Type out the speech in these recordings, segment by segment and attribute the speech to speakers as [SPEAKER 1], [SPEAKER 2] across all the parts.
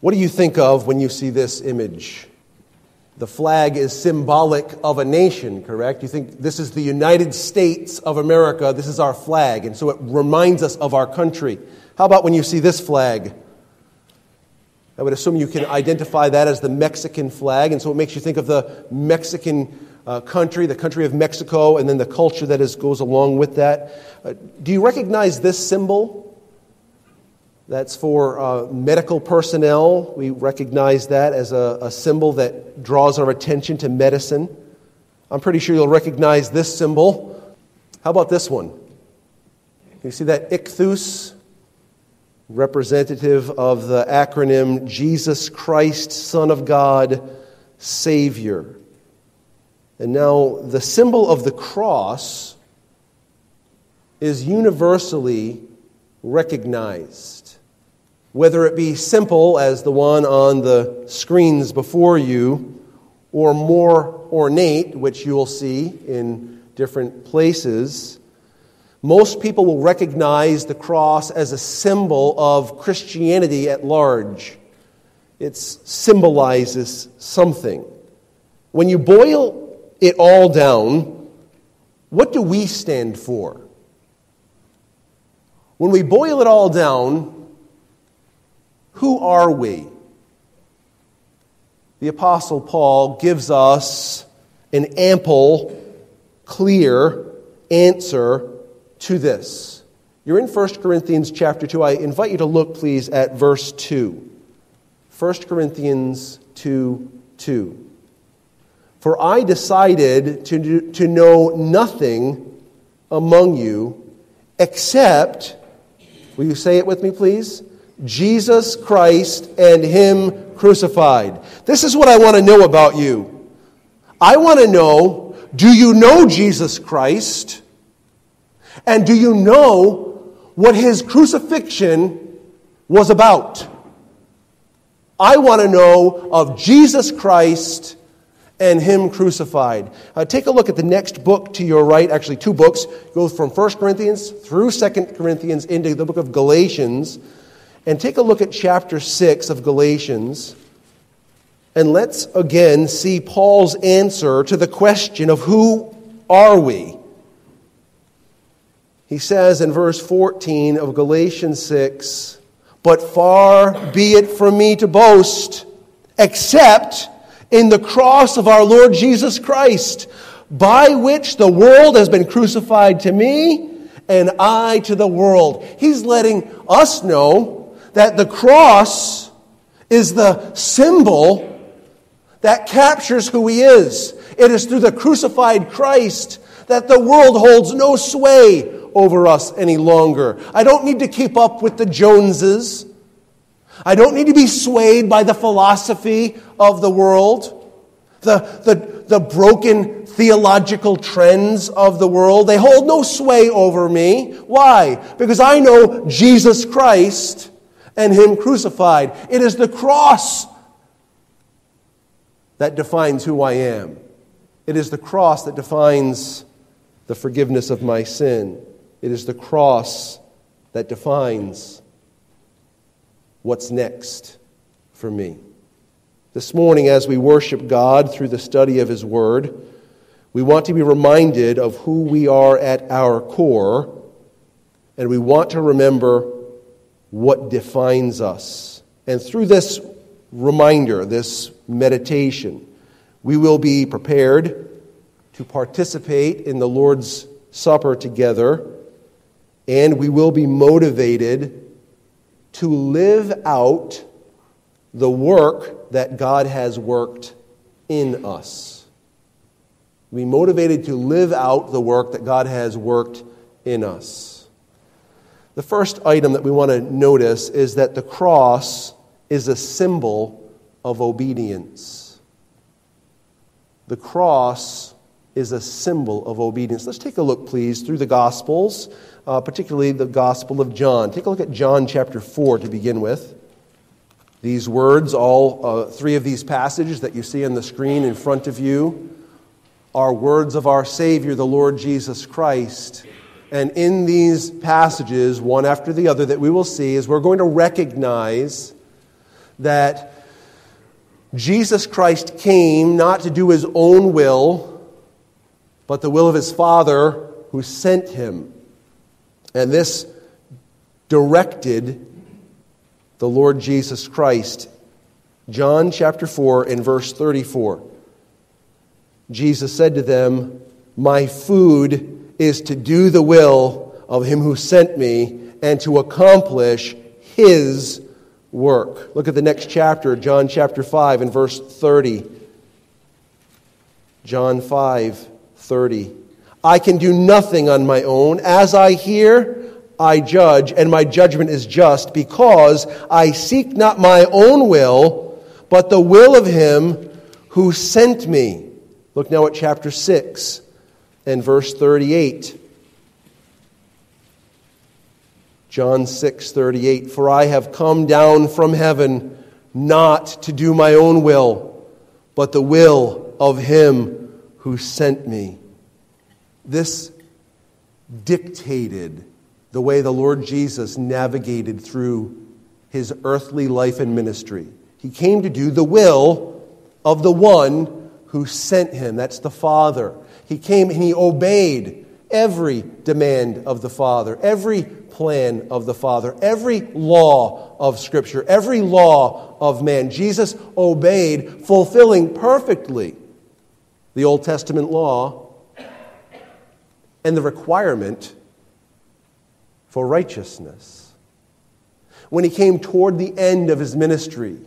[SPEAKER 1] What do you think of when you see this image? The flag is symbolic of a nation, correct? You think this is the United States of America, this is our flag, and so it reminds us of our country. How about when you see this flag? I would assume you can identify that as the Mexican flag, and so it makes you think of the Mexican uh, country, the country of Mexico, and then the culture that is, goes along with that. Uh, do you recognize this symbol? That's for uh, medical personnel. We recognize that as a, a symbol that draws our attention to medicine. I'm pretty sure you'll recognize this symbol. How about this one? You see that ichthus, representative of the acronym Jesus Christ, Son of God, Savior. And now the symbol of the cross is universally recognized whether it be simple as the one on the screens before you, or more ornate, which you will see in different places, most people will recognize the cross as a symbol of Christianity at large. It symbolizes something. When you boil it all down, what do we stand for? When we boil it all down, who are we? The Apostle Paul gives us an ample, clear answer to this. You're in 1 Corinthians chapter 2. I invite you to look, please, at verse 2. 1 Corinthians 2 2. For I decided to, do, to know nothing among you except, will you say it with me, please? Jesus Christ and Him crucified. This is what I want to know about you. I want to know do you know Jesus Christ? And do you know what His crucifixion was about? I want to know of Jesus Christ and Him crucified. Uh, take a look at the next book to your right, actually, two books. Go from 1 Corinthians through 2 Corinthians into the book of Galatians. And take a look at chapter 6 of Galatians. And let's again see Paul's answer to the question of who are we? He says in verse 14 of Galatians 6 But far be it from me to boast, except in the cross of our Lord Jesus Christ, by which the world has been crucified to me and I to the world. He's letting us know that the cross is the symbol that captures who he is. It is through the crucified Christ that the world holds no sway over us any longer. I don't need to keep up with the Joneses. I don't need to be swayed by the philosophy of the world, the, the, the broken theological trends of the world. They hold no sway over me. Why? Because I know Jesus Christ and Him crucified. It is the cross that defines who I am. It is the cross that defines the forgiveness of my sin. It is the cross that defines what's next for me. This morning, as we worship God through the study of His Word, we want to be reminded of who we are at our core, and we want to remember what defines us. And through this reminder, this meditation, we will be prepared to participate in the Lord's Supper together, and we will be motivated to live out the work that God has worked in us. Be motivated to live out the work that God has worked in us. The first item that we want to notice is that the cross is a symbol of obedience. The cross is a symbol of obedience. Let's take a look, please, through the Gospels, uh, particularly the Gospel of John. Take a look at John chapter 4 to begin with. These words, all uh, three of these passages that you see on the screen in front of you, are words of our Savior, the Lord Jesus Christ. And in these passages, one after the other, that we will see, is we're going to recognize that Jesus Christ came not to do his own will, but the will of his Father who sent him. And this directed the Lord Jesus Christ. John chapter 4 and verse 34. Jesus said to them, My food is to do the will of him who sent me and to accomplish his work. Look at the next chapter, John chapter 5 and verse 30. John 5 30. I can do nothing on my own. As I hear, I judge, and my judgment is just, because I seek not my own will, but the will of him who sent me. Look now at chapter 6 and verse 38. John 6 38. For I have come down from heaven not to do my own will, but the will of him who sent me. This dictated the way the Lord Jesus navigated through his earthly life and ministry. He came to do the will of the one who sent him. That's the Father. He came and he obeyed every demand of the Father, every plan of the Father, every law of Scripture, every law of man. Jesus obeyed, fulfilling perfectly the Old Testament law and the requirement for righteousness. When he came toward the end of his ministry,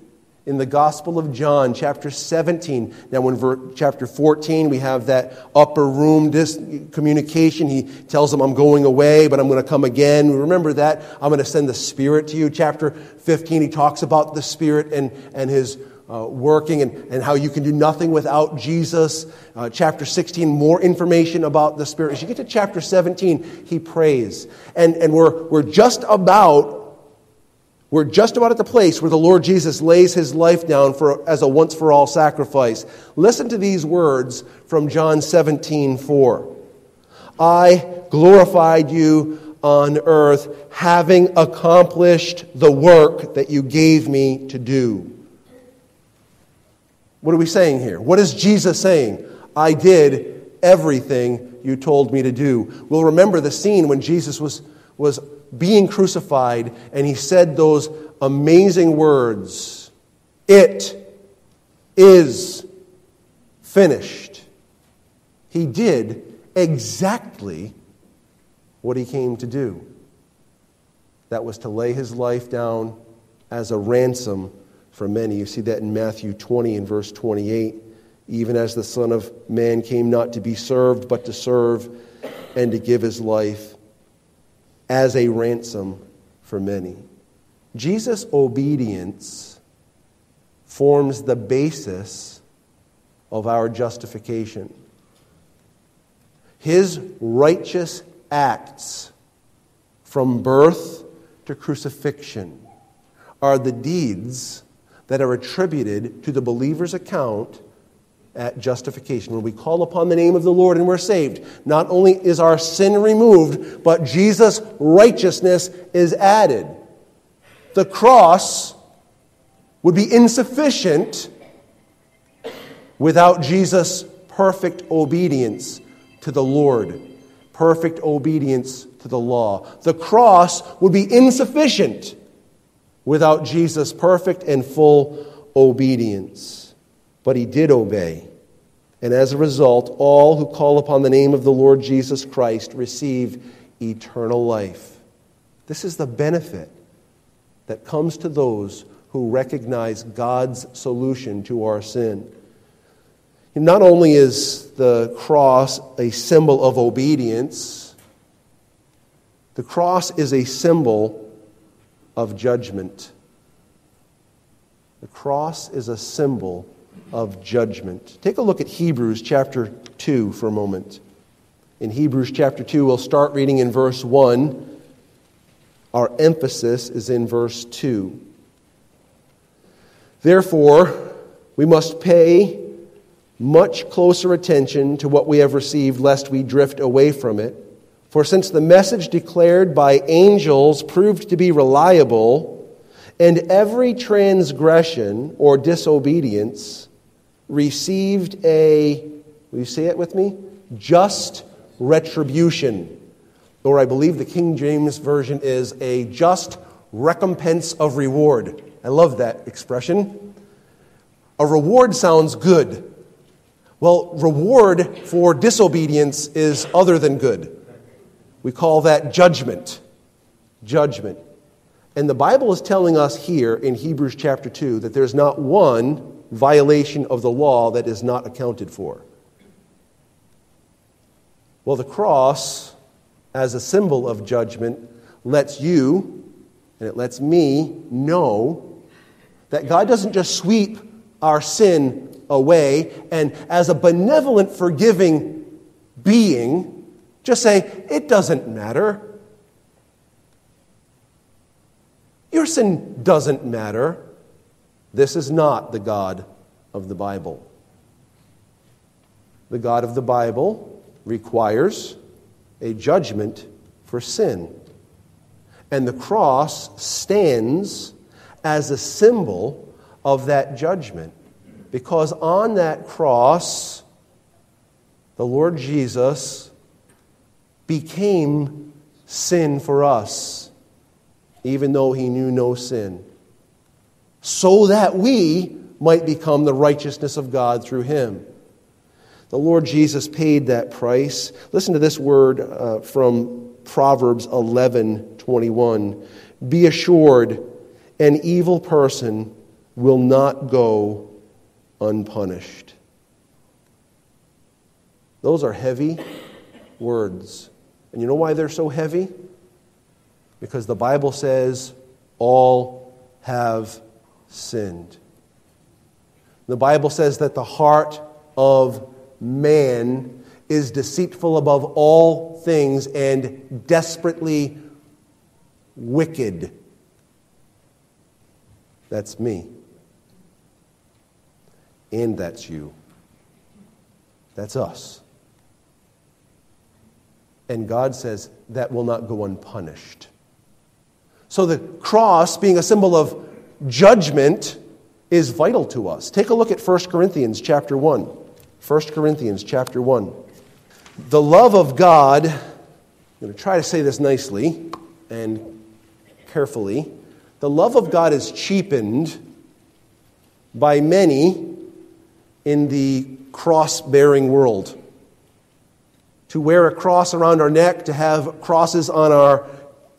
[SPEAKER 1] in the Gospel of John, chapter 17. Now, in ver- chapter 14, we have that upper room dis- communication. He tells them, I'm going away, but I'm going to come again. Remember that? I'm going to send the Spirit to you. Chapter 15, he talks about the Spirit and, and his uh, working and, and how you can do nothing without Jesus. Uh, chapter 16, more information about the Spirit. As you get to chapter 17, he prays. And, and we're, we're just about we're just about at the place where the Lord Jesus lays his life down for, as a once for all sacrifice. Listen to these words from John 17 4. I glorified you on earth, having accomplished the work that you gave me to do. What are we saying here? What is Jesus saying? I did everything you told me to do. We'll remember the scene when Jesus was, was being crucified, and he said those amazing words It is finished. He did exactly what he came to do. That was to lay his life down as a ransom for many. You see that in Matthew 20 and verse 28. Even as the Son of Man came not to be served, but to serve and to give his life as a ransom for many. Jesus' obedience forms the basis of our justification. His righteous acts from birth to crucifixion are the deeds that are attributed to the believer's account at justification. When we call upon the name of the Lord and we're saved, not only is our sin removed, but Jesus' righteousness is added. The cross would be insufficient without Jesus' perfect obedience to the Lord, perfect obedience to the law. The cross would be insufficient without Jesus' perfect and full obedience. But he did obey. And as a result, all who call upon the name of the Lord Jesus Christ receive eternal life. This is the benefit that comes to those who recognize God's solution to our sin. Not only is the cross a symbol of obedience, the cross is a symbol of judgment. The cross is a symbol of judgment. Take a look at Hebrews chapter 2 for a moment. In Hebrews chapter 2, we'll start reading in verse 1. Our emphasis is in verse 2. Therefore, we must pay much closer attention to what we have received, lest we drift away from it. For since the message declared by angels proved to be reliable, And every transgression or disobedience received a, will you say it with me? Just retribution. Or I believe the King James Version is a just recompense of reward. I love that expression. A reward sounds good. Well, reward for disobedience is other than good. We call that judgment. Judgment. And the Bible is telling us here in Hebrews chapter 2 that there's not one violation of the law that is not accounted for. Well, the cross, as a symbol of judgment, lets you and it lets me know that God doesn't just sweep our sin away and, as a benevolent, forgiving being, just say, it doesn't matter. Your sin doesn't matter. This is not the God of the Bible. The God of the Bible requires a judgment for sin. And the cross stands as a symbol of that judgment. Because on that cross, the Lord Jesus became sin for us even though he knew no sin, so that we might become the righteousness of God through him. The Lord Jesus paid that price. Listen to this word uh, from Proverbs 11 21. Be assured, an evil person will not go unpunished. Those are heavy words. And you know why they're so heavy? because the Bible says all have sinned. The Bible says that the heart of man is deceitful above all things and desperately wicked. That's me. And that's you. That's us. And God says that will not go unpunished. So the cross, being a symbol of judgment, is vital to us. Take a look at 1 Corinthians chapter 1. 1 Corinthians chapter 1. The love of God, I'm going to try to say this nicely and carefully. The love of God is cheapened by many in the cross bearing world. To wear a cross around our neck, to have crosses on our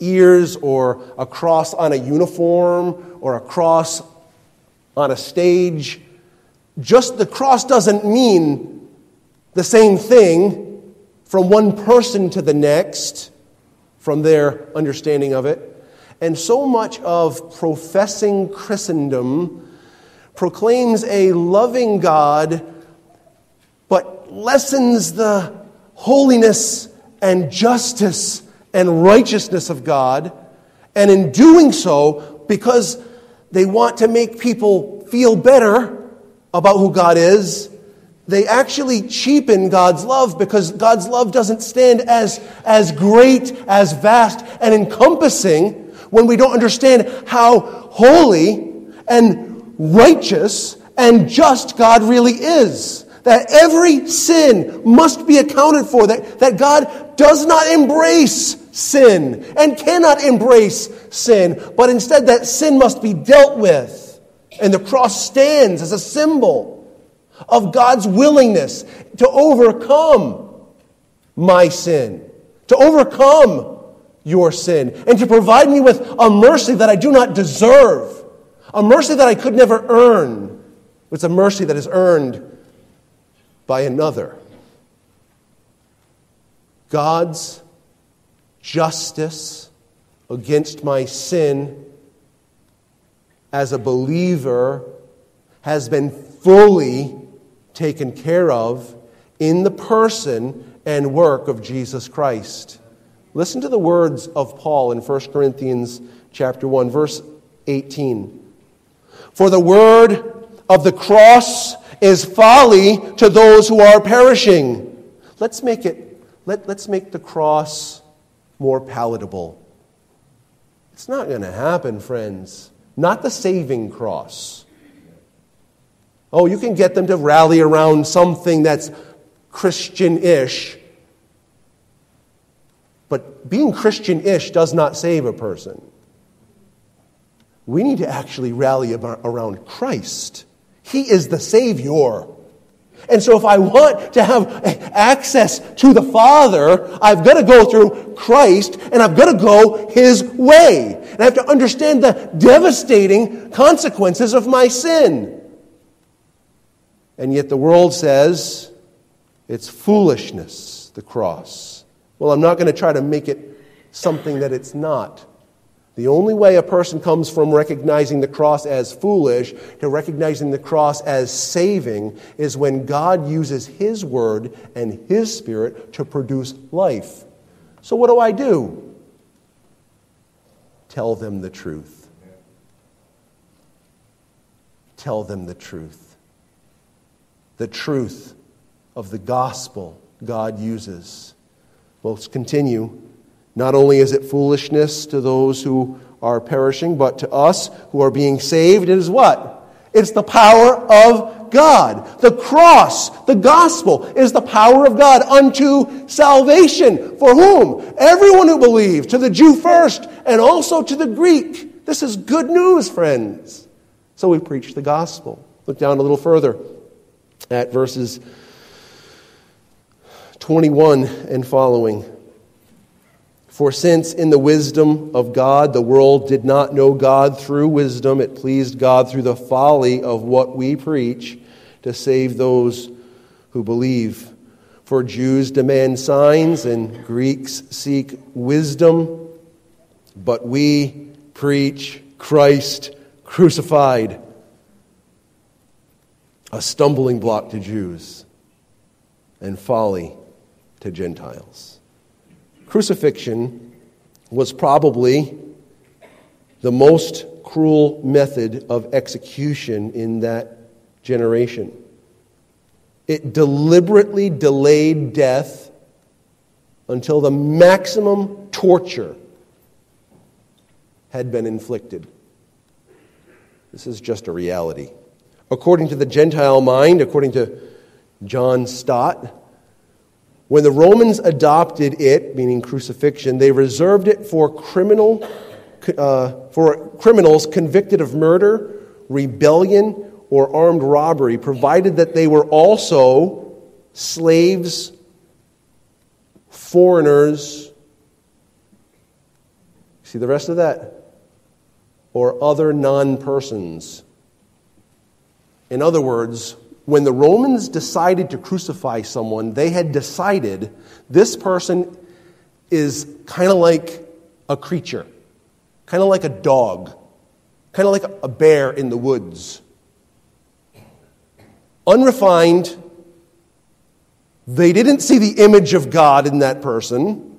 [SPEAKER 1] ears or a cross on a uniform or a cross on a stage. Just the cross doesn't mean the same thing from one person to the next, from their understanding of it. And so much of professing Christendom proclaims a loving God, but lessens the holiness and justice and righteousness of God. And in doing so, because they want to make people feel better about who God is, they actually cheapen God's love because God's love doesn't stand as, as great, as vast, and encompassing when we don't understand how holy and righteous and just God really is. That every sin must be accounted for, that, that God does not embrace sin and cannot embrace sin, but instead that sin must be dealt with. And the cross stands as a symbol of God's willingness to overcome my sin, to overcome your sin, and to provide me with a mercy that I do not deserve, a mercy that I could never earn. It's a mercy that is earned by another. God's justice against my sin as a believer has been fully taken care of in the person and work of Jesus Christ. Listen to the words of Paul in 1 Corinthians chapter 1 verse 18. For the word of the cross is folly to those who are perishing. Let's make it let, let's make the cross more palatable. It's not going to happen, friends. not the saving cross. Oh, you can get them to rally around something that's Christian ish, but being Christian ish does not save a person. We need to actually rally around Christ. He is the Savior. And so, if I want to have access to the Father, I've got to go through Christ and I've got to go His way. And I have to understand the devastating consequences of my sin. And yet, the world says it's foolishness, the cross. Well, I'm not going to try to make it something that it's not. The only way a person comes from recognizing the cross as foolish to recognizing the cross as saving is when God uses His Word and His Spirit to produce life. So, what do I do? Tell them the truth. Tell them the truth. The truth of the gospel God uses. Well, let's continue. Not only is it foolishness to those who are perishing, but to us who are being saved, it is what? It's the power of God. The cross, the gospel, is the power of God unto salvation. For whom? Everyone who believes, to the Jew first, and also to the Greek. This is good news, friends. So we preach the gospel. Look down a little further at verses 21 and following. For since in the wisdom of God the world did not know God through wisdom, it pleased God through the folly of what we preach to save those who believe. For Jews demand signs and Greeks seek wisdom, but we preach Christ crucified, a stumbling block to Jews and folly to Gentiles. Crucifixion was probably the most cruel method of execution in that generation. It deliberately delayed death until the maximum torture had been inflicted. This is just a reality. According to the Gentile mind, according to John Stott, when the Romans adopted it, meaning crucifixion, they reserved it for criminal uh, for criminals convicted of murder, rebellion, or armed robbery, provided that they were also slaves, foreigners. See the rest of that? Or other non persons. In other words, when the Romans decided to crucify someone, they had decided this person is kind of like a creature, kind of like a dog, kind of like a bear in the woods. Unrefined, they didn't see the image of God in that person,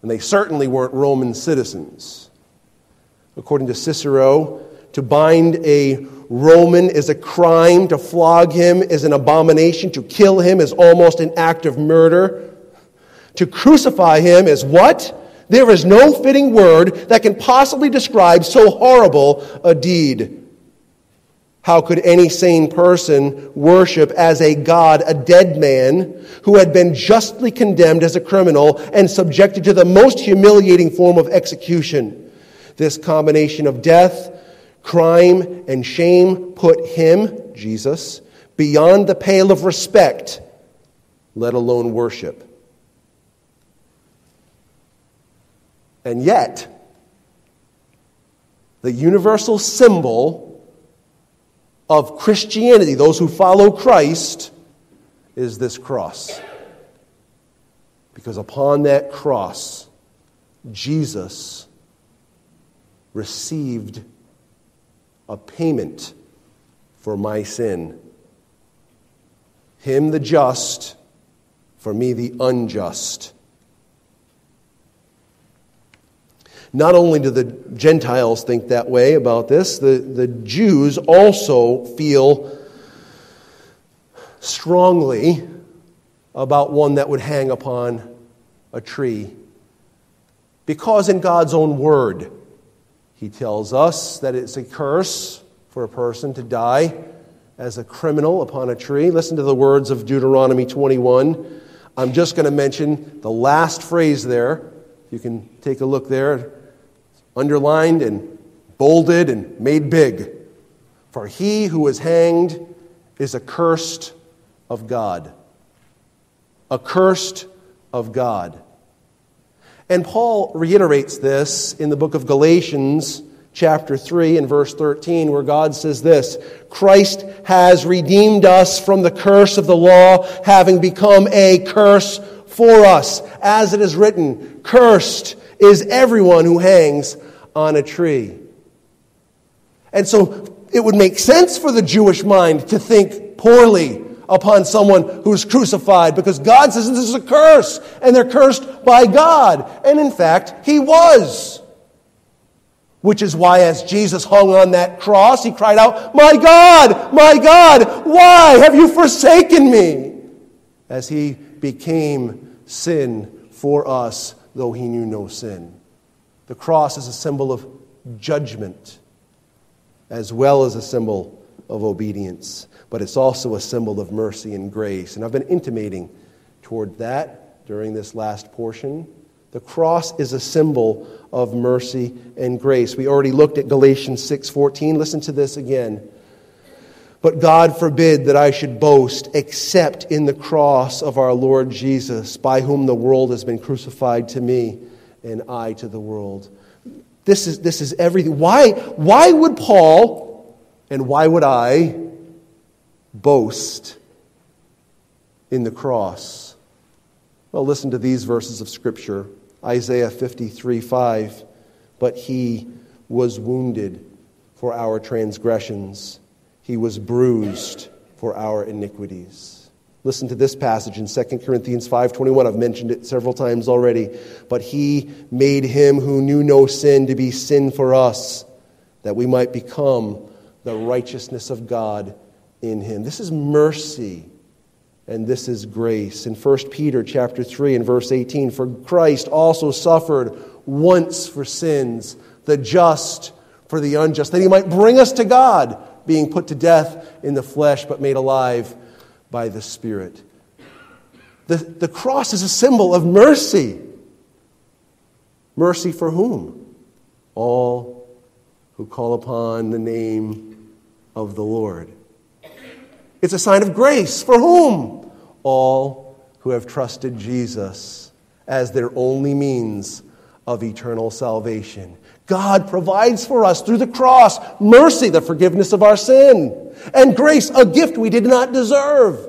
[SPEAKER 1] and they certainly weren't Roman citizens. According to Cicero, to bind a Roman is a crime. To flog him is an abomination. To kill him is almost an act of murder. To crucify him is what? There is no fitting word that can possibly describe so horrible a deed. How could any sane person worship as a God a dead man who had been justly condemned as a criminal and subjected to the most humiliating form of execution? This combination of death, Crime and shame put him, Jesus, beyond the pale of respect, let alone worship. And yet, the universal symbol of Christianity, those who follow Christ, is this cross. Because upon that cross, Jesus received a payment for my sin. Him the just, for me the unjust. Not only do the Gentiles think that way about this, the, the Jews also feel strongly about one that would hang upon a tree. Because in God's own word, He tells us that it's a curse for a person to die as a criminal upon a tree. Listen to the words of Deuteronomy 21. I'm just going to mention the last phrase there. You can take a look there, underlined and bolded and made big. For he who is hanged is accursed of God. Accursed of God. And Paul reiterates this in the book of Galatians, chapter 3, and verse 13, where God says this Christ has redeemed us from the curse of the law, having become a curse for us. As it is written, Cursed is everyone who hangs on a tree. And so it would make sense for the Jewish mind to think poorly upon someone who's crucified because God says this is a curse and they're cursed by God. And in fact, he was. Which is why, as Jesus hung on that cross, he cried out, My God, my God, why have you forsaken me? As he became sin for us, though he knew no sin. The cross is a symbol of judgment as well as a symbol of obedience but it's also a symbol of mercy and grace. And I've been intimating toward that during this last portion. The cross is a symbol of mercy and grace. We already looked at Galatians 6:14. Listen to this again. But God forbid that I should boast except in the cross of our Lord Jesus, by whom the world has been crucified to me and I to the world. This is, this is everything. Why, why would Paul and why would I boast in the cross? Well, listen to these verses of Scripture Isaiah 53 5. But he was wounded for our transgressions, he was bruised for our iniquities. Listen to this passage in 2 Corinthians 5:21. I've mentioned it several times already. But he made him who knew no sin to be sin for us, that we might become the righteousness of God in him. This is mercy and this is grace. In 1 Peter chapter 3 and verse 18, for Christ also suffered once for sins, the just for the unjust, that he might bring us to God, being put to death in the flesh but made alive by the Spirit. The, the cross is a symbol of mercy. Mercy for whom? All who call upon the name of the Lord. It's a sign of grace. For whom? All who have trusted Jesus as their only means of eternal salvation. God provides for us through the cross mercy, the forgiveness of our sin, and grace, a gift we did not deserve.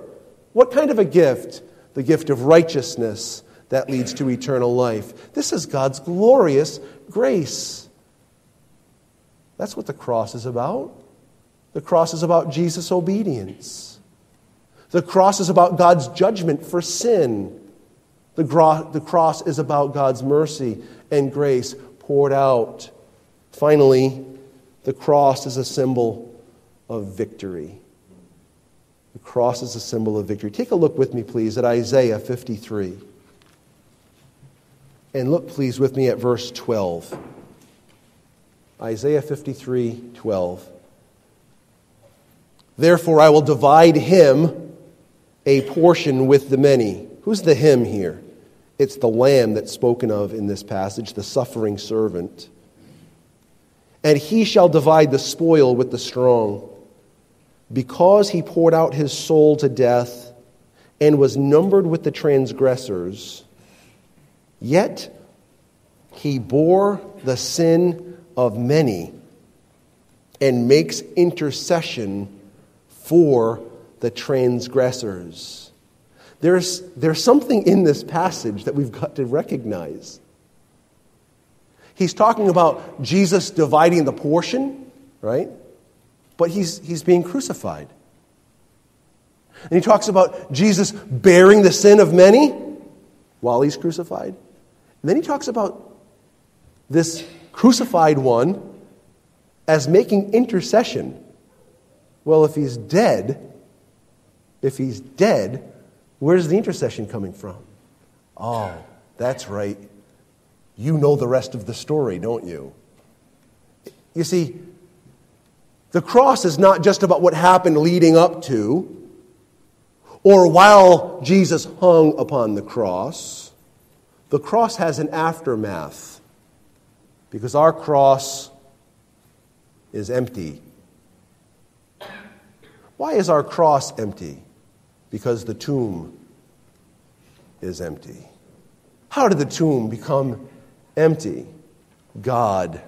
[SPEAKER 1] What kind of a gift? The gift of righteousness that leads to eternal life. This is God's glorious grace. That's what the cross is about. The cross is about Jesus' obedience. The cross is about God's judgment for sin. The, gro- the cross is about God's mercy and grace poured out. Finally, the cross is a symbol of victory. The cross is a symbol of victory. Take a look with me, please, at Isaiah 53. And look, please, with me at verse 12. Isaiah 53 12. Therefore, I will divide him a portion with the many. Who's the him here? It's the lamb that's spoken of in this passage, the suffering servant. And he shall divide the spoil with the strong, because he poured out his soul to death and was numbered with the transgressors. Yet he bore the sin of many and makes intercession for the transgressors. There's, there's something in this passage that we've got to recognize. He's talking about Jesus dividing the portion, right? But he's, he's being crucified. And he talks about Jesus bearing the sin of many while he's crucified. And then he talks about this crucified one as making intercession well, if he's dead, if he's dead, where's the intercession coming from? Oh, that's right. You know the rest of the story, don't you? You see, the cross is not just about what happened leading up to or while Jesus hung upon the cross. The cross has an aftermath because our cross is empty. Why is our cross empty? Because the tomb is empty. How did the tomb become empty? God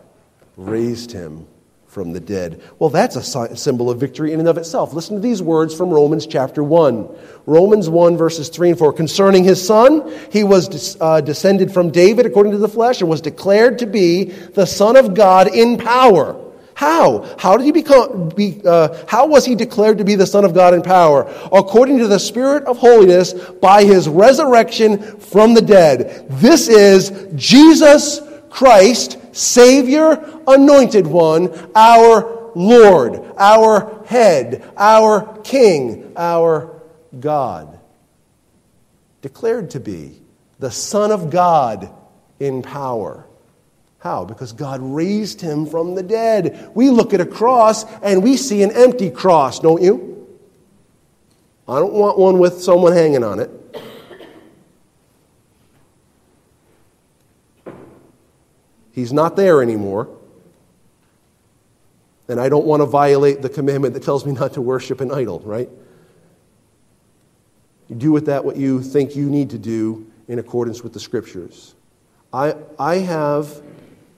[SPEAKER 1] raised him from the dead. Well, that's a symbol of victory in and of itself. Listen to these words from Romans chapter 1. Romans 1, verses 3 and 4. Concerning his son, he was uh, descended from David according to the flesh and was declared to be the Son of God in power. How? How did he become, be, uh, how was he declared to be the Son of God in power? According to the Spirit of holiness by his resurrection from the dead. This is Jesus Christ, Savior, Anointed One, our Lord, our Head, our King, our God. Declared to be the Son of God in power. How? Because God raised him from the dead. We look at a cross and we see an empty cross, don't you? I don't want one with someone hanging on it. He's not there anymore. And I don't want to violate the commandment that tells me not to worship an idol, right? You do with that what you think you need to do in accordance with the scriptures. I, I have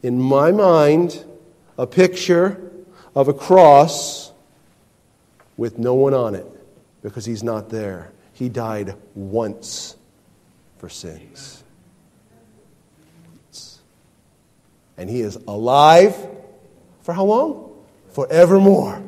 [SPEAKER 1] in my mind a picture of a cross with no one on it because he's not there. He died once for sins. And he is alive for how long? Forevermore.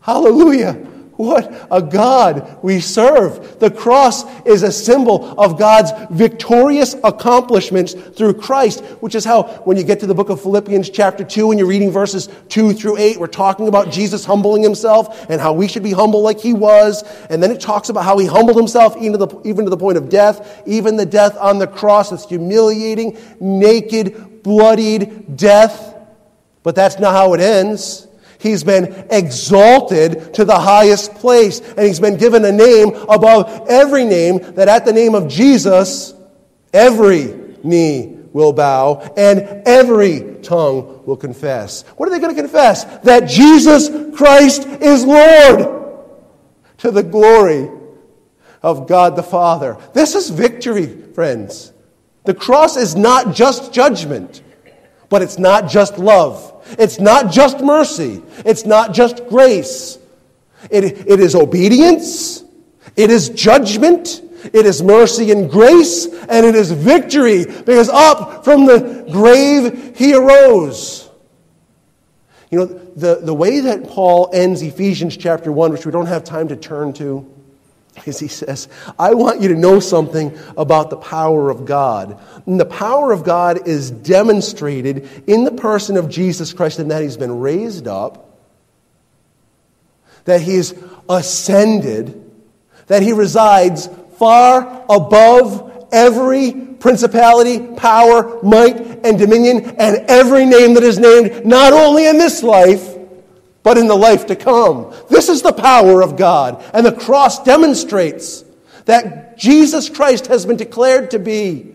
[SPEAKER 1] Hallelujah. What a God we serve. The cross is a symbol of God's victorious accomplishments through Christ, which is how, when you get to the book of Philippians, chapter 2, and you're reading verses 2 through 8, we're talking about Jesus humbling himself and how we should be humble like he was. And then it talks about how he humbled himself even to the, even to the point of death, even the death on the cross, this humiliating, naked, bloodied death. But that's not how it ends. He's been exalted to the highest place, and he's been given a name above every name, that at the name of Jesus, every knee will bow and every tongue will confess. What are they going to confess? That Jesus Christ is Lord to the glory of God the Father. This is victory, friends. The cross is not just judgment, but it's not just love. It's not just mercy. It's not just grace. It, it is obedience. It is judgment. It is mercy and grace. And it is victory because up from the grave he arose. You know, the, the way that Paul ends Ephesians chapter 1, which we don't have time to turn to, is he says, I want you to know something about the power of God. And the power of God is demonstrated in the person of Jesus Christ and that he's been raised up, that he's ascended, that he resides far above every principality, power, might, and dominion, and every name that is named, not only in this life, but in the life to come. This is the power of God. And the cross demonstrates that Jesus Christ has been declared to be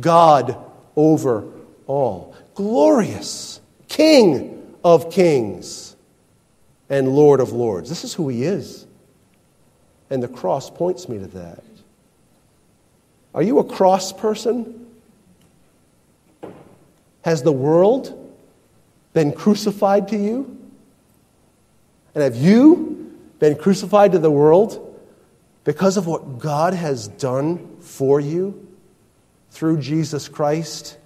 [SPEAKER 1] God over all. Glorious King of kings and Lord of lords. This is who he is. And the cross points me to that. Are you a cross person? Has the world been crucified to you? And have you been crucified to the world because of what God has done for you through Jesus Christ?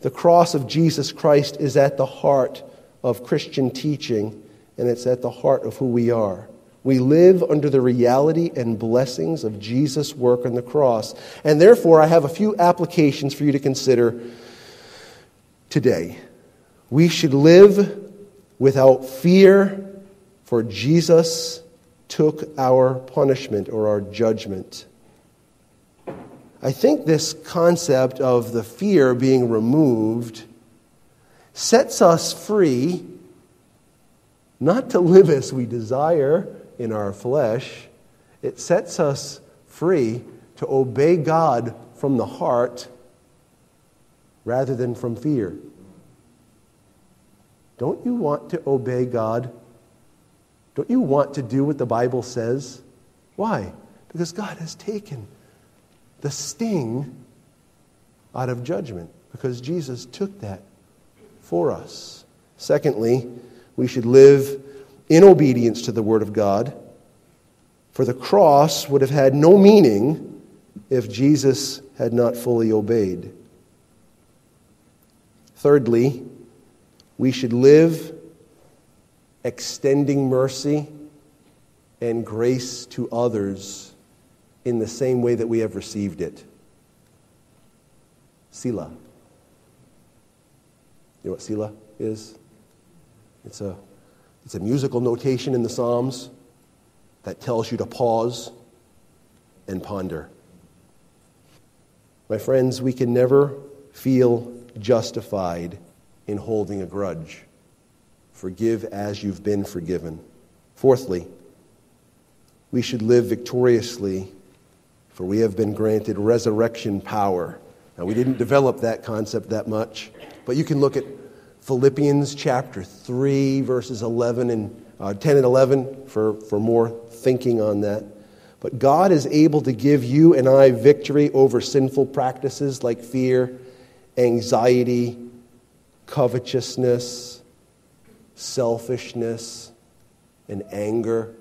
[SPEAKER 1] The cross of Jesus Christ is at the heart of Christian teaching, and it's at the heart of who we are. We live under the reality and blessings of Jesus' work on the cross. And therefore, I have a few applications for you to consider today. We should live without fear for Jesus took our punishment or our judgment. I think this concept of the fear being removed sets us free not to live as we desire in our flesh, it sets us free to obey God from the heart rather than from fear. Don't you want to obey God? Don't you want to do what the Bible says? Why? Because God has taken the sting out of judgment, because Jesus took that for us. Secondly, we should live in obedience to the Word of God, for the cross would have had no meaning if Jesus had not fully obeyed. Thirdly, we should live extending mercy and grace to others in the same way that we have received it. Selah. You know what Selah is? It's a, it's a musical notation in the Psalms that tells you to pause and ponder. My friends, we can never feel justified in holding a grudge. Forgive as you've been forgiven. Fourthly, we should live victoriously, for we have been granted resurrection power. Now, we didn't develop that concept that much, but you can look at Philippians chapter 3, verses 11 and uh, 10 and 11 for, for more thinking on that. But God is able to give you and I victory over sinful practices like fear anxiety, covetousness, selfishness, and anger.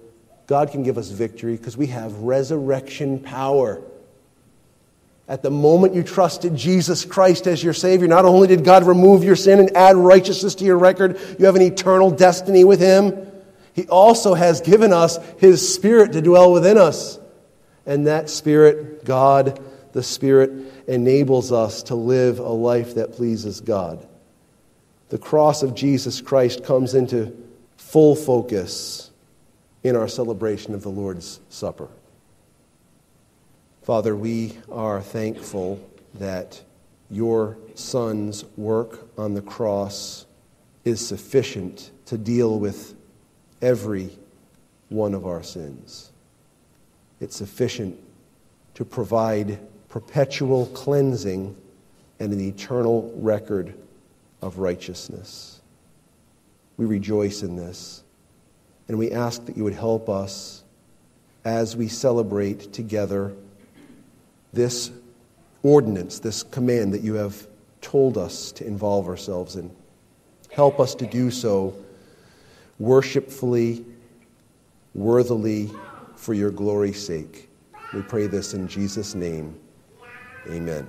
[SPEAKER 1] God can give us victory because we have resurrection power. At the moment you trusted Jesus Christ as your Savior, not only did God remove your sin and add righteousness to your record, you have an eternal destiny with Him. He also has given us His Spirit to dwell within us. And that Spirit, God, the Spirit, enables us to live a life that pleases God. The cross of Jesus Christ comes into full focus in our celebration of the Lord's Supper. Father, we are thankful that your Son's work on the cross is sufficient to deal with every one of our sins. It's sufficient to provide perpetual cleansing, and an eternal record of righteousness. We rejoice in this, and we ask that you would help us as we celebrate together this ordinance, this command that you have told us to involve ourselves in. Help us to do so worshipfully, worthily, for your glory's sake. We pray this in Jesus' name. Amen.